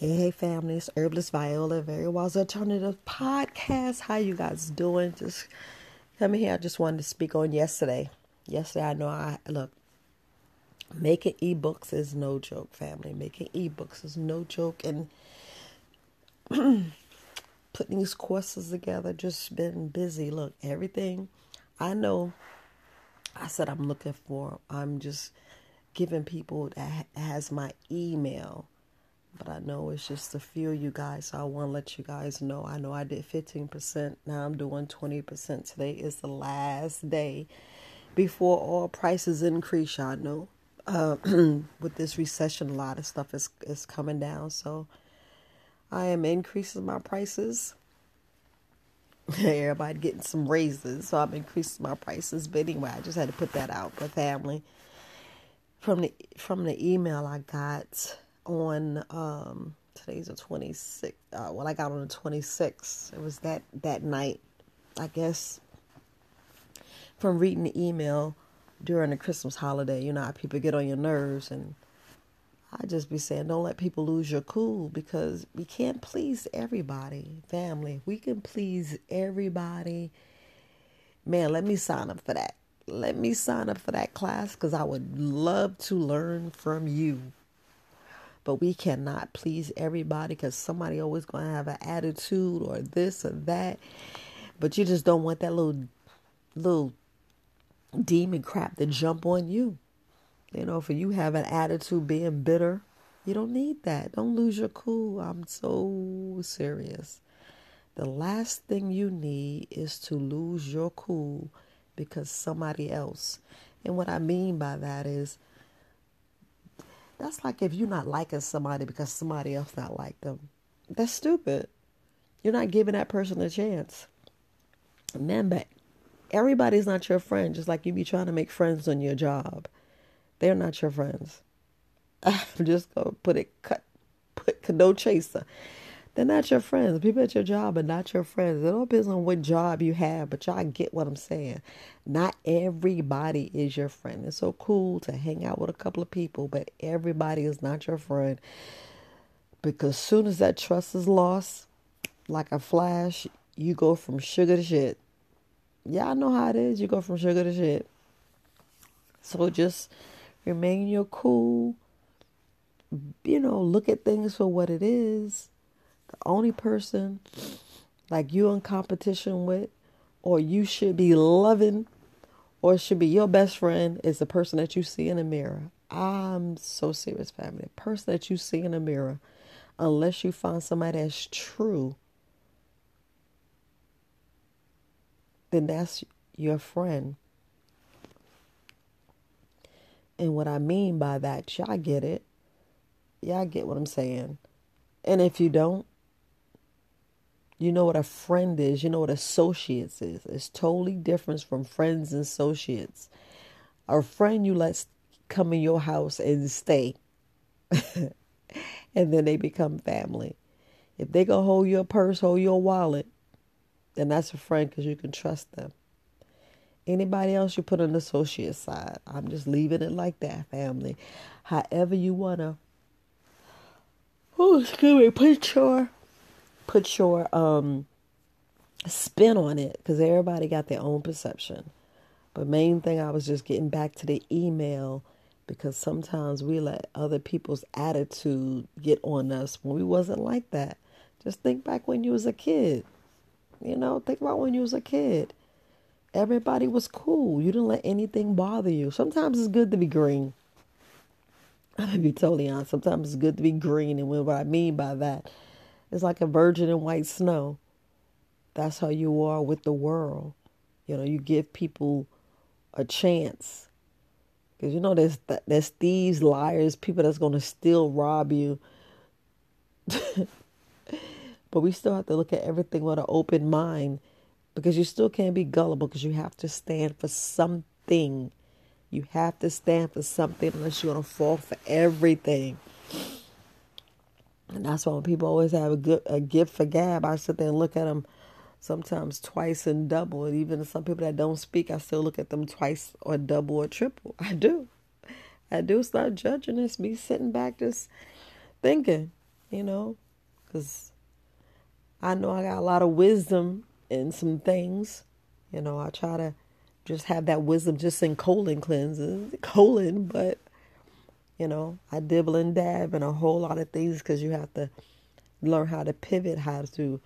Hey, hey, family! It's Herbalist Viola, Very Wise Alternative Podcast. How you guys doing? Just coming here. I just wanted to speak on yesterday. Yesterday, I know I look. Making ebooks is no joke, family. Making ebooks is no joke, and putting these courses together. Just been busy. Look, everything I know. I said I'm looking for. I'm just giving people that has my email but I know it's just a few you guys. So I want to let you guys know. I know I did 15%. Now I'm doing 20%. Today is the last day before all prices increase. Y'all know uh, with this recession, a lot of stuff is, is coming down. So I am increasing my prices. Everybody getting some raises. So I'm increasing my prices. But anyway, I just had to put that out for family. From the from the email I got on um today's the 26th uh, well i got on the 26th it was that that night i guess from reading the email during the christmas holiday. You know how people get on your nerves and i just be saying don't let people lose your cool because we can't please everybody family. We can please everybody. Man let me sign up for that. Let me sign up for that class because i would love to learn from you but we cannot please everybody because somebody always going to have an attitude or this or that. But you just don't want that little, little demon crap to jump on you. You know, for you have an attitude being bitter, you don't need that. Don't lose your cool. I'm so serious. The last thing you need is to lose your cool because somebody else. And what I mean by that is that's like if you're not liking somebody because somebody else not like them. That's stupid. You're not giving that person a chance. Remember, everybody's not your friend, just like you be trying to make friends on your job. They're not your friends. I'm just gonna put it cut put no chaser. They're not your friends. People at your job are not your friends. It all depends on what job you have, but y'all get what I'm saying. Not everybody is your friend. It's so cool to hang out with a couple of people, but everybody is not your friend. Because soon as that trust is lost, like a flash, you go from sugar to shit. Y'all know how it is. You go from sugar to shit. So just remain your cool. You know, look at things for what it is the only person like you in competition with, or you should be loving, or should be your best friend, is the person that you see in the mirror. I'm so serious, family. The person that you see in the mirror, unless you find somebody that's true, then that's your friend. And what I mean by that, y'all get it. Y'all get what I'm saying. And if you don't, you know what a friend is. You know what associates is. It's totally different from friends and associates. A friend you let come in your house and stay. and then they become family. If they can hold your purse, hold your wallet, then that's a friend because you can trust them. Anybody else you put on the associate side. I'm just leaving it like that, family. However you wanna. Oh, excuse me. Put your put your um, spin on it because everybody got their own perception. But main thing, I was just getting back to the email because sometimes we let other people's attitude get on us when we wasn't like that. Just think back when you was a kid. You know, think about when you was a kid. Everybody was cool. You didn't let anything bother you. Sometimes it's good to be green. I'm gonna be totally honest. Sometimes it's good to be green, and what I mean by that it's like a virgin in white snow. That's how you are with the world. You know, you give people a chance. Because you know, there's, there's thieves, liars, people that's going to still rob you. but we still have to look at everything with an open mind because you still can't be gullible because you have to stand for something. You have to stand for something unless you're to fall for everything. And that's why when people always have a good a gift for gab, I sit there and look at them sometimes twice and double. And even some people that don't speak, I still look at them twice or double or triple. I do. I do start judging this, me sitting back just thinking, you know, because I know I got a lot of wisdom in some things. You know, I try to just have that wisdom just in colon cleanses, colon, but you know, I dibble and dab in a whole lot of things because you have to learn how to pivot, how to,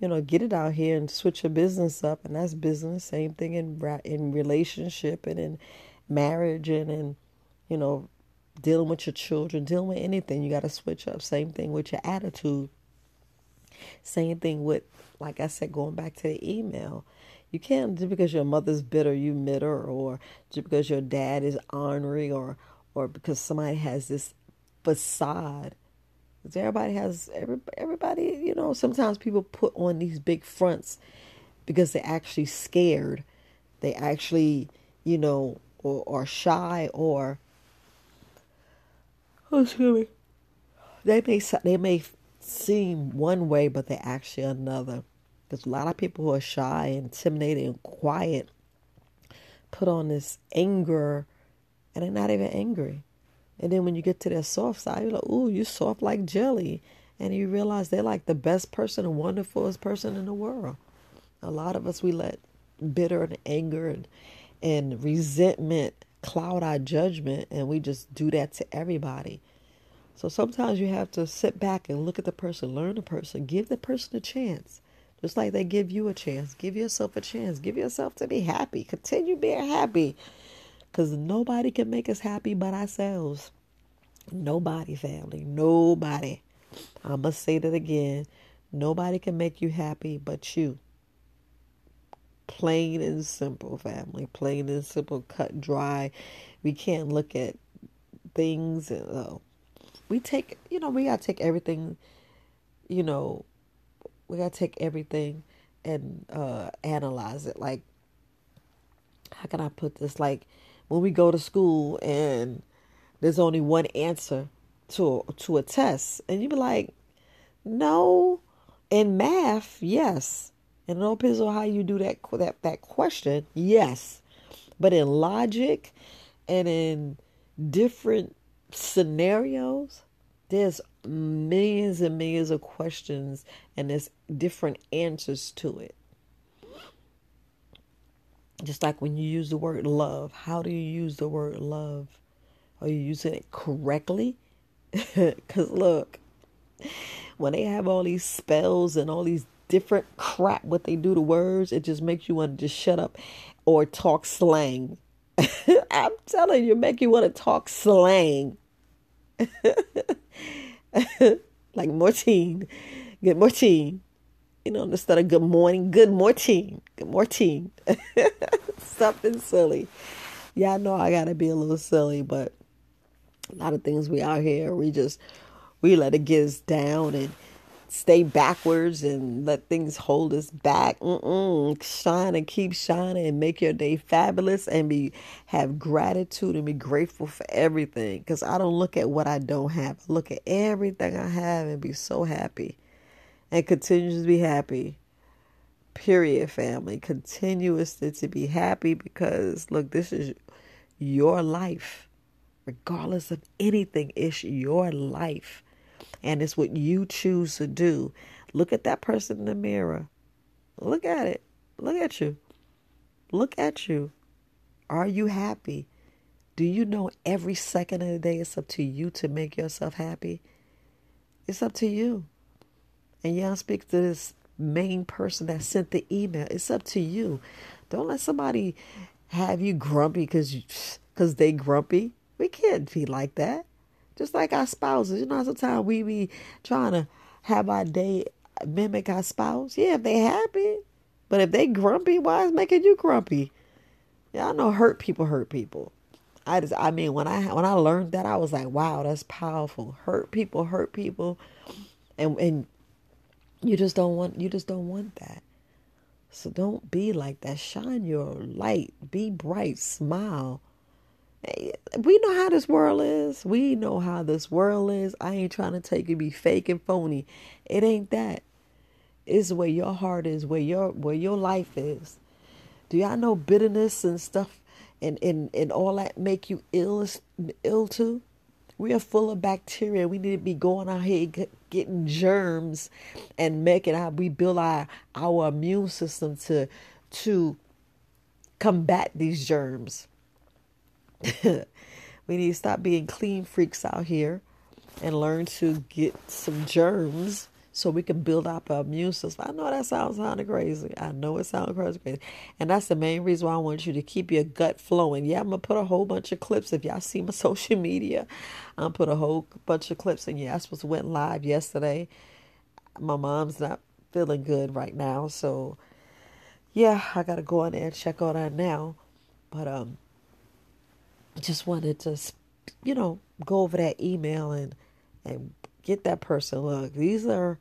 you know, get it out here and switch your business up, and that's business. Same thing in in relationship and in marriage and in, you know, dealing with your children, dealing with anything. You got to switch up. Same thing with your attitude. Same thing with, like I said, going back to the email. You can't just because your mother's bitter, you bitter, or just because your dad is ornery, or or because somebody has this facade. Everybody has every, everybody, you know. Sometimes people put on these big fronts because they're actually scared. They actually, you know, or are shy or oh, excuse me. They may they may seem one way, but they're actually another. There's a lot of people who are shy, intimidated, and quiet put on this anger, and they're not even angry. And then when you get to their soft side, you're like, ooh, you soft like jelly. And you realize they're like the best person and wonderfulest person in the world. A lot of us, we let bitter and anger and, and resentment cloud our judgment, and we just do that to everybody. So sometimes you have to sit back and look at the person, learn the person, give the person a chance. Just like they give you a chance. Give yourself a chance. Give yourself to be happy. Continue being happy. Because nobody can make us happy but ourselves. Nobody, family. Nobody. I must say that again. Nobody can make you happy but you. Plain and simple, family. Plain and simple, cut dry. We can't look at things. Uh, we take, you know, we got to take everything, you know, we got to take everything and uh, analyze it. Like, how can I put this? Like, when we go to school and there's only one answer to to a test, and you be like, no. In math, yes, and it all depends on how you do that that that question. Yes, but in logic and in different scenarios, there's millions and millions of questions and there's different answers to it. Just like when you use the word love, how do you use the word love? Are you using it correctly? Because look, when they have all these spells and all these different crap, what they do to words, it just makes you want to just shut up or talk slang. I'm telling you, make you want to talk slang. like Mortine. Get Mortine. You know, instead of good morning, good morning, Good morning, Something silly. Yeah, I know I gotta be a little silly, but a lot of things we out here, we just we let it get us down and stay backwards and let things hold us back. Mm-mm. Shine and keep shining and make your day fabulous and be have gratitude and be grateful for everything. Because I don't look at what I don't have. I look at everything I have and be so happy and continue to be happy. Period, family. Continuously to be happy because look, this is your life. Regardless of anything, it's your life and it's what you choose to do. Look at that person in the mirror. Look at it. Look at you. Look at you. Are you happy? Do you know every second of the day it's up to you to make yourself happy? It's up to you. And y'all speak to this main person that sent the email. It's up to you. Don't let somebody have you grumpy because because they grumpy. We can't be like that. Just like our spouses, you know, sometimes we be trying to have our day mimic our spouse. Yeah, if they happy, but if they grumpy, why is making you grumpy? I know hurt people hurt people. I just, I mean, when I when I learned that, I was like, wow, that's powerful. Hurt people hurt people, and and you just don't want you just don't want that. So don't be like that. Shine your light. Be bright. Smile we know how this world is. We know how this world is. I ain't trying to take it be fake and phony. It ain't that. It's where your heart is, where your where your life is. Do y'all know bitterness and stuff and, and, and all that make you ill ill too? We are full of bacteria. We need to be going out here getting germs and making how we build our our immune system to to combat these germs. we need to stop being clean freaks out here and learn to get some germs so we can build up our immune system. I know that sounds kind of crazy. I know it sounds crazy. And that's the main reason why I want you to keep your gut flowing. Yeah, I'm going to put a whole bunch of clips. If y'all see my social media, I'm going to put a whole bunch of clips. And yeah, I supposed to went live yesterday. My mom's not feeling good right now. So yeah, I got to go in there and check on her now. But um, just wanted to, you know, go over that email and and get that person. Look, these are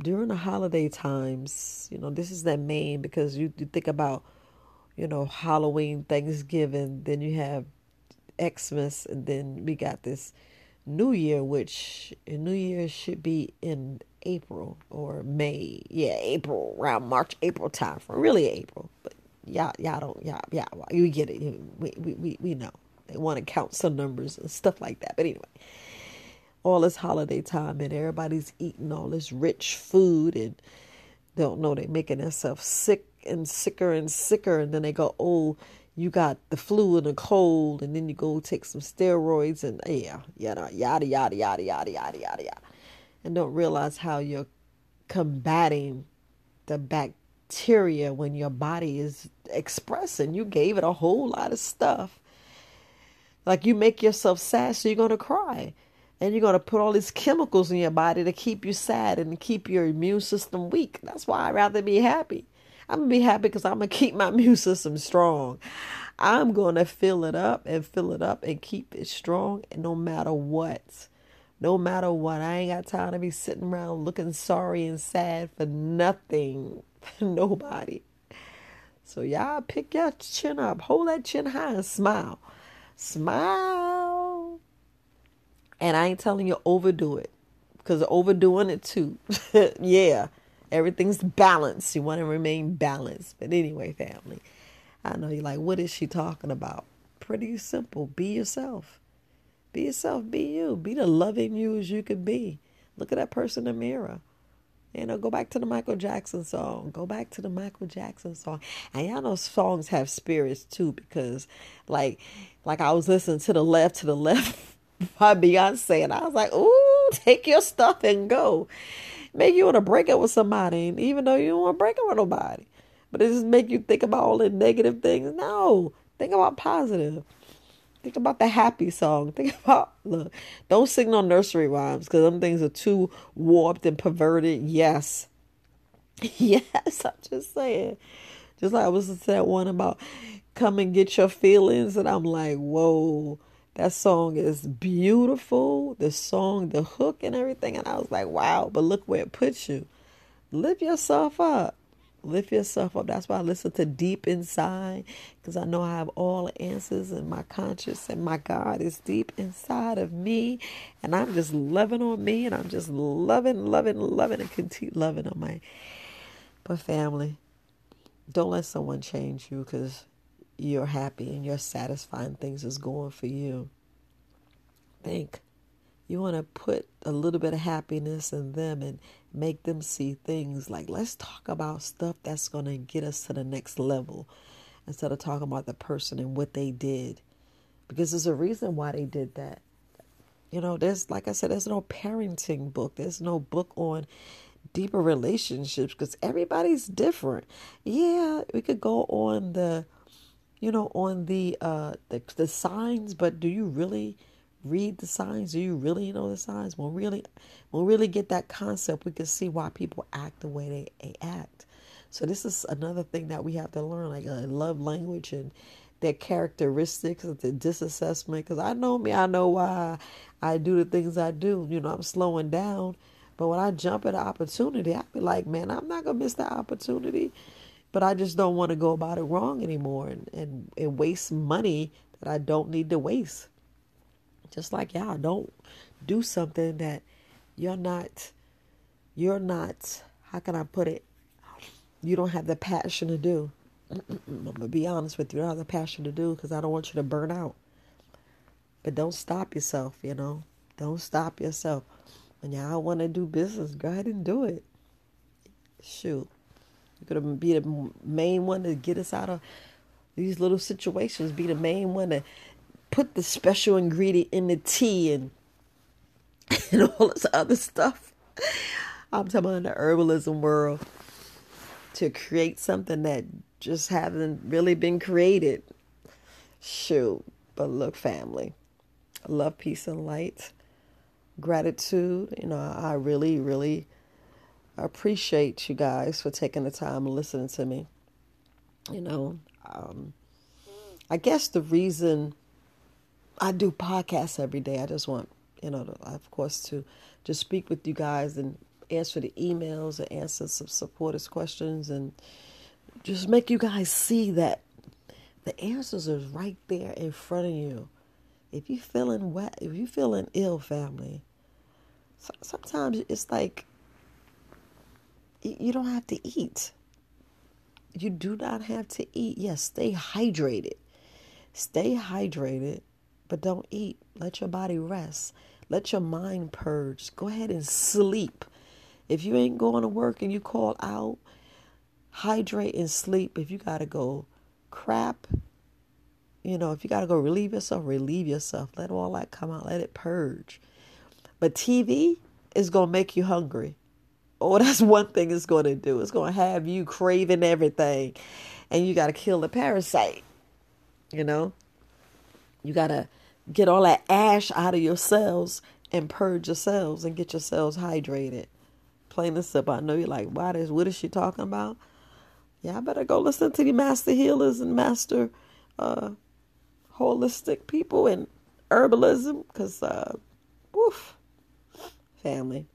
during the holiday times, you know, this is that main because you, you think about, you know, Halloween, Thanksgiving, then you have Xmas, and then we got this New Year, which New Year should be in April or May. Yeah, April, around March, April time for really April. But y'all, y'all don't, y'all, y'all, you get it. We, we, we, we know. They want to count some numbers and stuff like that. But anyway, all this holiday time and everybody's eating all this rich food and don't know they're making themselves sick and sicker and sicker. And then they go oh you got the flu and the cold. And then you go take some steroids and yeah yada yada yada yada yada yada yada yada. And don't realize how you're combating the bacteria when your body is expressing. You gave it a whole lot of stuff. Like you make yourself sad so you're going to cry and you're going to put all these chemicals in your body to keep you sad and keep your immune system weak. That's why I'd rather be happy. I'm going to be happy because I'm going to keep my immune system strong. I'm going to fill it up and fill it up and keep it strong and no matter what. No matter what. I ain't got time to be sitting around looking sorry and sad for nothing, for nobody. So y'all pick your chin up, hold that chin high and smile. Smile. And I ain't telling you overdo it because overdoing it too. yeah, everything's balanced. You want to remain balanced. But anyway, family, I know you're like, what is she talking about? Pretty simple. Be yourself. Be yourself. Be you. Be the loving you as you can be. Look at that person in the mirror. You know, go back to the Michael Jackson song. Go back to the Michael Jackson song. And y'all know songs have spirits too, because like like I was listening to the left, to the left by Beyonce, and I was like, "Ooh, take your stuff and go." Make you want to break up with somebody, and even though you don't want to break up with nobody, but it just make you think about all the negative things. No, think about positive. Think about the happy song. Think about look. Don't sing no nursery rhymes because them things are too warped and perverted. Yes, yes. I'm just saying. Just like I was to that one about come and get your feelings, and I'm like, whoa that song is beautiful. The song, the hook, and everything. And I was like, wow, but look where it puts you. Lift yourself up. Lift yourself up. That's why I listen to Deep Inside because I know I have all the answers in my conscience, and my God is deep inside of me. And I'm just loving on me and I'm just loving, loving, loving and continue loving on my. But family, don't let someone change you because you're happy and you're satisfying things is going for you. Think. You want to put a little bit of happiness in them and make them see things like let's talk about stuff that's going to get us to the next level instead of talking about the person and what they did. Because there's a reason why they did that. You know there's like i said there's no parenting book. There's no book on deeper relationships because everybody's different. Yeah we could go on the you know, on the uh the, the signs, but do you really read the signs? Do you really know the signs? We'll really when we really get that concept, we can see why people act the way they, they act. So this is another thing that we have to learn, like uh, love language and their characteristics, the DISC assessment. Because I know me, I know why I do the things I do. You know, I'm slowing down, but when I jump at an opportunity, I be like, man, I'm not gonna miss the opportunity but I just don't want to go about it wrong anymore and, and, and waste money that I don't need to waste. Just like y'all don't do something that you're not, you're not, how can I put it? You don't have the passion to do. I'm to be honest with you. I don't have the passion to do because I don't want you to burn out. But don't stop yourself, you know. Don't stop yourself. When y'all want to do business, go ahead and do it. Shoot. You're going to be the main one to get us out of these little situations, be the main one to put the special ingredient in the tea and, and all this other stuff. I'm talking about in the herbalism world to create something that just hasn't really been created. Shoot. But look, family, love, peace, and light, gratitude. You know, I really, really appreciate you guys for taking the time and listening to me. You know, um, I guess the reason I do podcasts every day, I just want, you know, to, of course, to just speak with you guys and answer the emails and answer some supporters' questions and just make you guys see that the answers are right there in front of you. If you're feeling wet, if you're feeling ill, family, sometimes it's like you don't have to eat. You do not have to eat. Yes, stay hydrated. Stay hydrated, but don't eat. Let your body rest. Let your mind purge. Go ahead and sleep. If you ain't going to work and you call out, hydrate and sleep. If you got to go crap, you know, if you got to go relieve yourself, relieve yourself. Let all that come out. Let it purge. But TV is going to make you hungry. Oh, that's one thing it's going to do. It's going to have you craving everything. And you got to kill the parasite. You know? You got to get all that ash out of your cells and purge your cells and get your cells hydrated. Plain and simple. I know you're like, what is, what is she talking about? Yeah, I better go listen to the master healers and master uh, holistic people and herbalism because, uh, woof, family.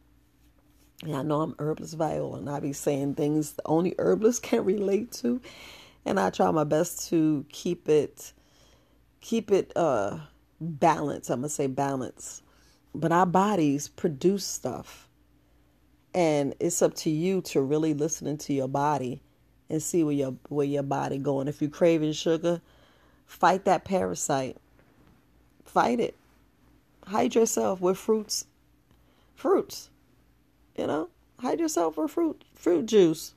Yeah, I know I'm herbalist Viola, and I be saying things the only herbalists can relate to, and I try my best to keep it, keep it uh balanced. I'm gonna say balance, but our bodies produce stuff, and it's up to you to really listen into your body and see where your where your body going. If you're craving sugar, fight that parasite. Fight it. Hide yourself with fruits. Fruits. You know, hide yourself for fruit fruit juice.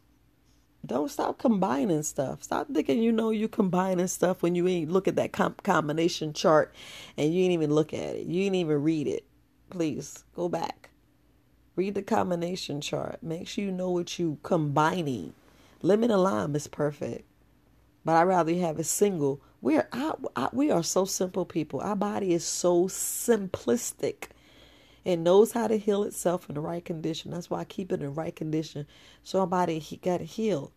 Don't stop combining stuff. Stop thinking you know you combining stuff when you ain't look at that com- combination chart and you ain't even look at it. You ain't even read it. Please go back. Read the combination chart. Make sure you know what you combining. Lemon and lime is perfect, but I rather you have a single. We are I, I, we are so simple people. Our body is so simplistic. It knows how to heal itself in the right condition. That's why I keep it in the right condition. So my body he got healed.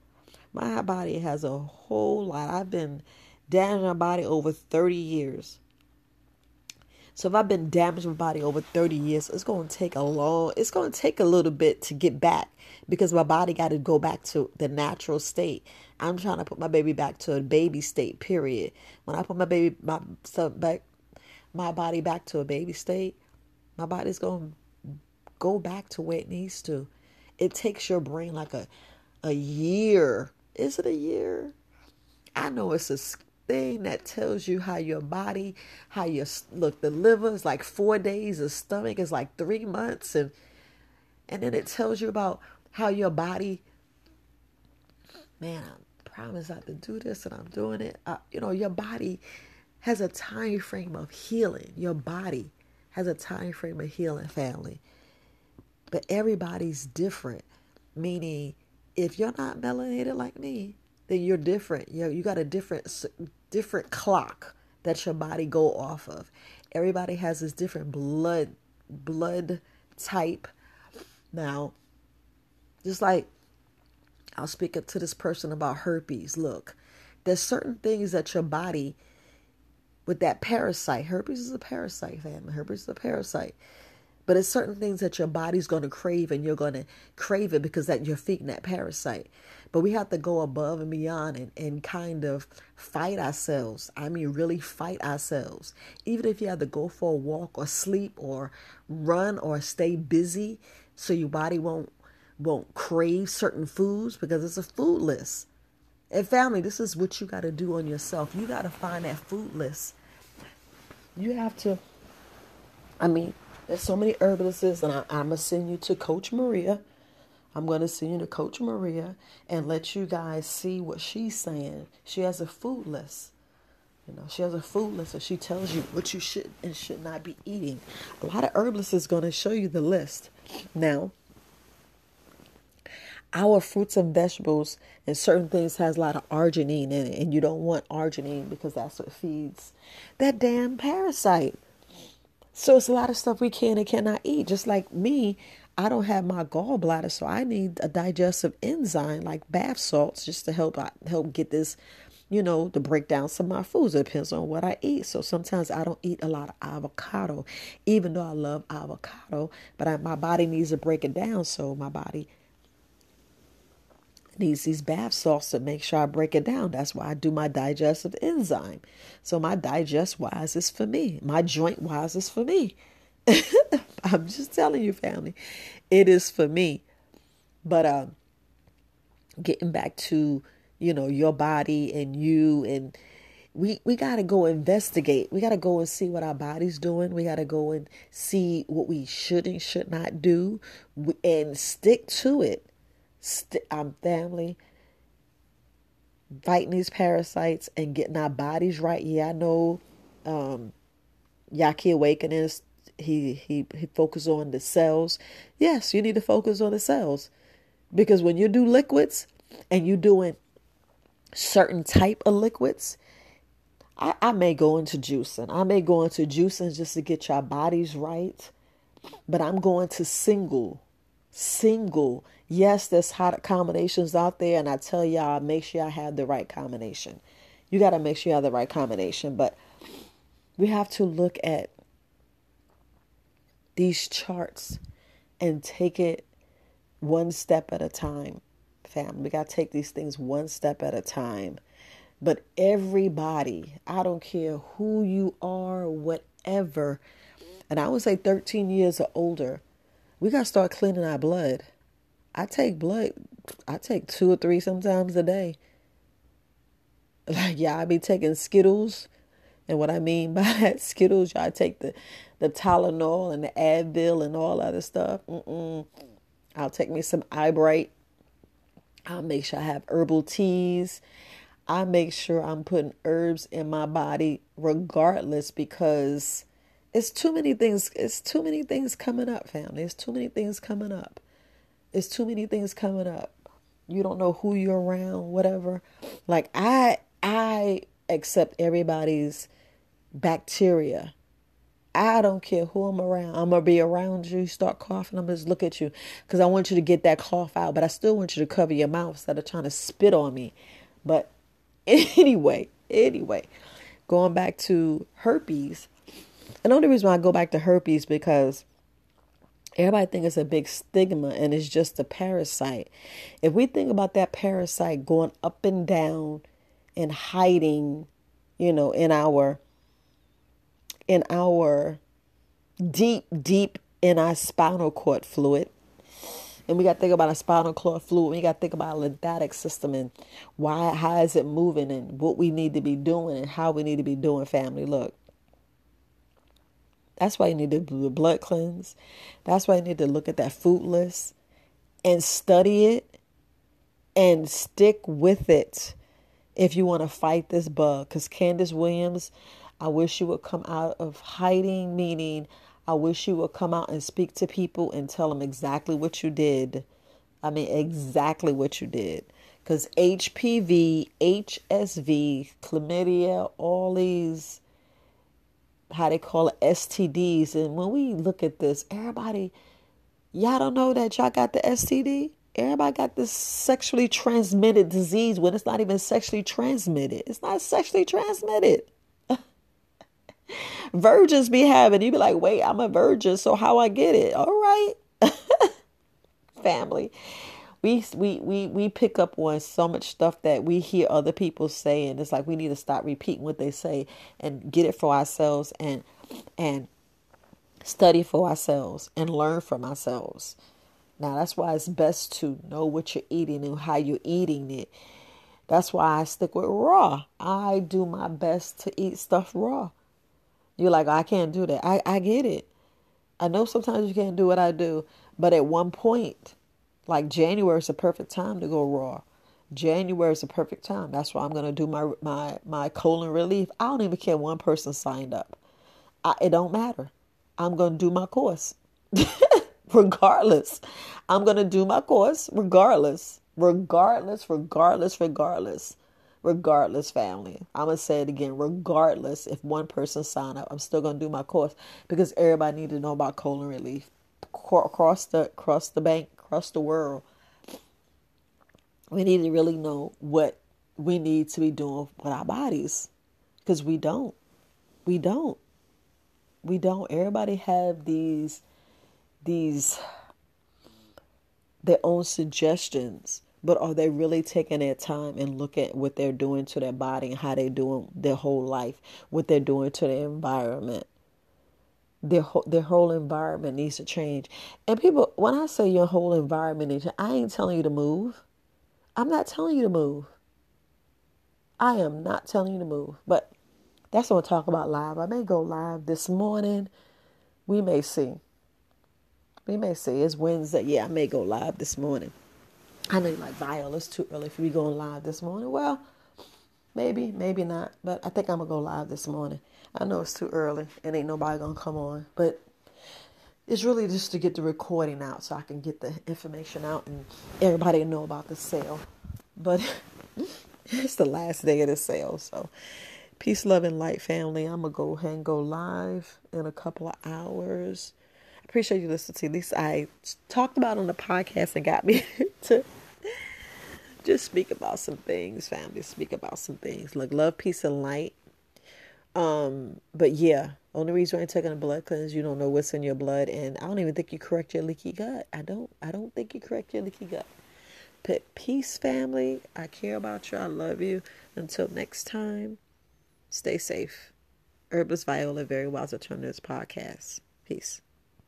My body has a whole lot. I've been damaging my body over 30 years. So if I've been damaging my body over 30 years, it's going to take a long, it's going to take a little bit to get back because my body got to go back to the natural state. I'm trying to put my baby back to a baby state, period. When I put my baby, my, back, my body back to a baby state, my body's going to go back to where it needs to. It takes your brain like a a year. Is it a year? I know it's a thing that tells you how your body, how your look, the liver is like four days, the stomach is like three months, and and then it tells you about how your body. Man, I promise I to do this, and I'm doing it. Uh, you know, your body has a time frame of healing. Your body has a time frame of healing family. But everybody's different. Meaning, if you're not melanated like me, then you're different. You know, you got a different different clock that your body go off of. Everybody has this different blood blood type. Now, just like I'll speak up to this person about herpes. Look, there's certain things that your body with that parasite. Herpes is a parasite, family. Herpes is a parasite. But it's certain things that your body's going to crave, and you're going to crave it because that you're feeding that parasite. But we have to go above and beyond and, and kind of fight ourselves. I mean, really fight ourselves. Even if you have to go for a walk or sleep or run or stay busy, so your body won't won't crave certain foods because it's a food list. And family, this is what you got to do on yourself. You got to find that food list You have to. I mean, there's so many herbalists, and I, I'm gonna send you to Coach Maria. I'm going to send you to Coach Maria and let you guys see what she's saying. She has a food list. You know, she has a food list, so she tells you what you should and should not be eating. A lot of herbalists is going to show you the list. Now, our fruits and vegetables and certain things has a lot of arginine in it, and you don't want arginine because that's what feeds that damn parasite. So it's a lot of stuff we can and cannot eat. Just like me, I don't have my gallbladder, so I need a digestive enzyme like bile salts just to help uh, help get this, you know, to break down some of my foods. It depends on what I eat. So sometimes I don't eat a lot of avocado, even though I love avocado, but I, my body needs to break it down. So my body needs these bile salts to make sure I break it down. That's why I do my digestive enzyme. So my digest wise is for me. My joint wise is for me. I'm just telling you, family, it is for me. But uh, getting back to you know your body and you and we we got to go investigate. We got to go and see what our body's doing. We got to go and see what we should and should not do, and stick to it. St- I'm family fighting these parasites and getting our bodies right. Yeah, I know um, Yahki Awakenings he he he focus on the cells. Yes, you need to focus on the cells. Because when you do liquids and you doing certain type of liquids, I, I may go into juicing. I may go into juicing just to get your bodies right. But I'm going to single. Single. Yes, there's hot combinations out there, and I tell y'all, make sure I have the right combination. You got to make sure you have the right combination. But we have to look at these charts and take it one step at a time, fam. We got to take these things one step at a time. But everybody, I don't care who you are, whatever, and I would say 13 years or older, we got to start cleaning our blood. I take blood, I take two or three sometimes a day. Like, yeah, I be taking Skittles. And what I mean by that, Skittles, y'all take the the Tylenol and the Advil and all other stuff. Mm-mm. I'll take me some Eyebright. I'll make sure I have herbal teas. I make sure I'm putting herbs in my body regardless because it's too many things. It's too many things coming up, family. It's too many things coming up. It's too many things coming up. You don't know who you're around, whatever. Like I I accept everybody's bacteria I don't care who I'm around. I'm gonna be around you. Start coughing. I'm gonna just look at you because I want you to get that cough out. But I still want you to cover your mouth instead of trying to spit on me. But anyway, anyway, going back to herpes. And the only reason why I go back to herpes because everybody think it's a big stigma and it's just a parasite. If we think about that parasite going up and down and hiding, you know, in our in our deep, deep in our spinal cord fluid. And we got to think about our spinal cord fluid. We got to think about our lymphatic system and why, how is it moving and what we need to be doing and how we need to be doing family. Look, that's why you need to do a blood cleanse. That's why you need to look at that food list and study it and stick with it if you want to fight this bug. Because Candace Williams, I wish you would come out of hiding, meaning I wish you would come out and speak to people and tell them exactly what you did. I mean, exactly what you did. Because HPV, HSV, chlamydia, all these, how they call it, STDs. And when we look at this, everybody, y'all don't know that y'all got the STD? Everybody got this sexually transmitted disease when it's not even sexually transmitted. It's not sexually transmitted virgins be having. You be like, wait, I'm a virgin, so how I get it? All right, family. We, we we we pick up on so much stuff that we hear other people say, and it's like we need to stop repeating what they say and get it for ourselves and and study for ourselves and learn from ourselves. Now that's why it's best to know what you're eating and how you're eating it. That's why I stick with raw. I do my best to eat stuff raw. You're like, oh, I can't do that. I, I get it. I know sometimes you can't do what I do, but at one point, like January is a perfect time to go raw. January is a perfect time. That's why I'm gonna do my my my colon relief. I don't even care one person signed up. I, it don't matter. I'm gonna do my course, regardless. I'm gonna do my course regardless, regardless, regardless, regardless regardless, family. I'm gonna say it again, regardless if one person sign up, I'm still gonna do my course because everybody need to know about colon relief across the across the bank, across the world. We need to really know what we need to be doing with our bodies because we don't. We don't. We don't. Everybody have these these their own suggestions but are they really taking their time and look at what they're doing to their body and how they're doing their whole life, what they're doing to their environment? Their whole, their whole environment needs to change. And people, when I say your whole environment needs, I ain't telling you to move. I'm not telling you to move. I am not telling you to move. But that's what I'm talk about live. I may go live this morning. We may see. We may see. It's Wednesday. Yeah, I may go live this morning. I know you like Viola. It's too early for me going live this morning. Well, maybe, maybe not. But I think I'm gonna go live this morning. I know it's too early and ain't nobody gonna come on. But it's really just to get the recording out so I can get the information out and everybody know about the sale. But it's the last day of the sale, so peace, love, and light, family. I'm gonna go ahead and go live in a couple of hours. Appreciate you listening to this. I talked about on the podcast and got me to just speak about some things, family. Speak about some things. Like love, peace, and light. Um, but yeah, only reason I'm taking a blood cleanse, you don't know what's in your blood, and I don't even think you correct your leaky gut. I don't. I don't think you correct your leaky gut. But peace, family. I care about you. I love you. Until next time, stay safe. Herbalist Viola, very wise alternatives podcast. Peace.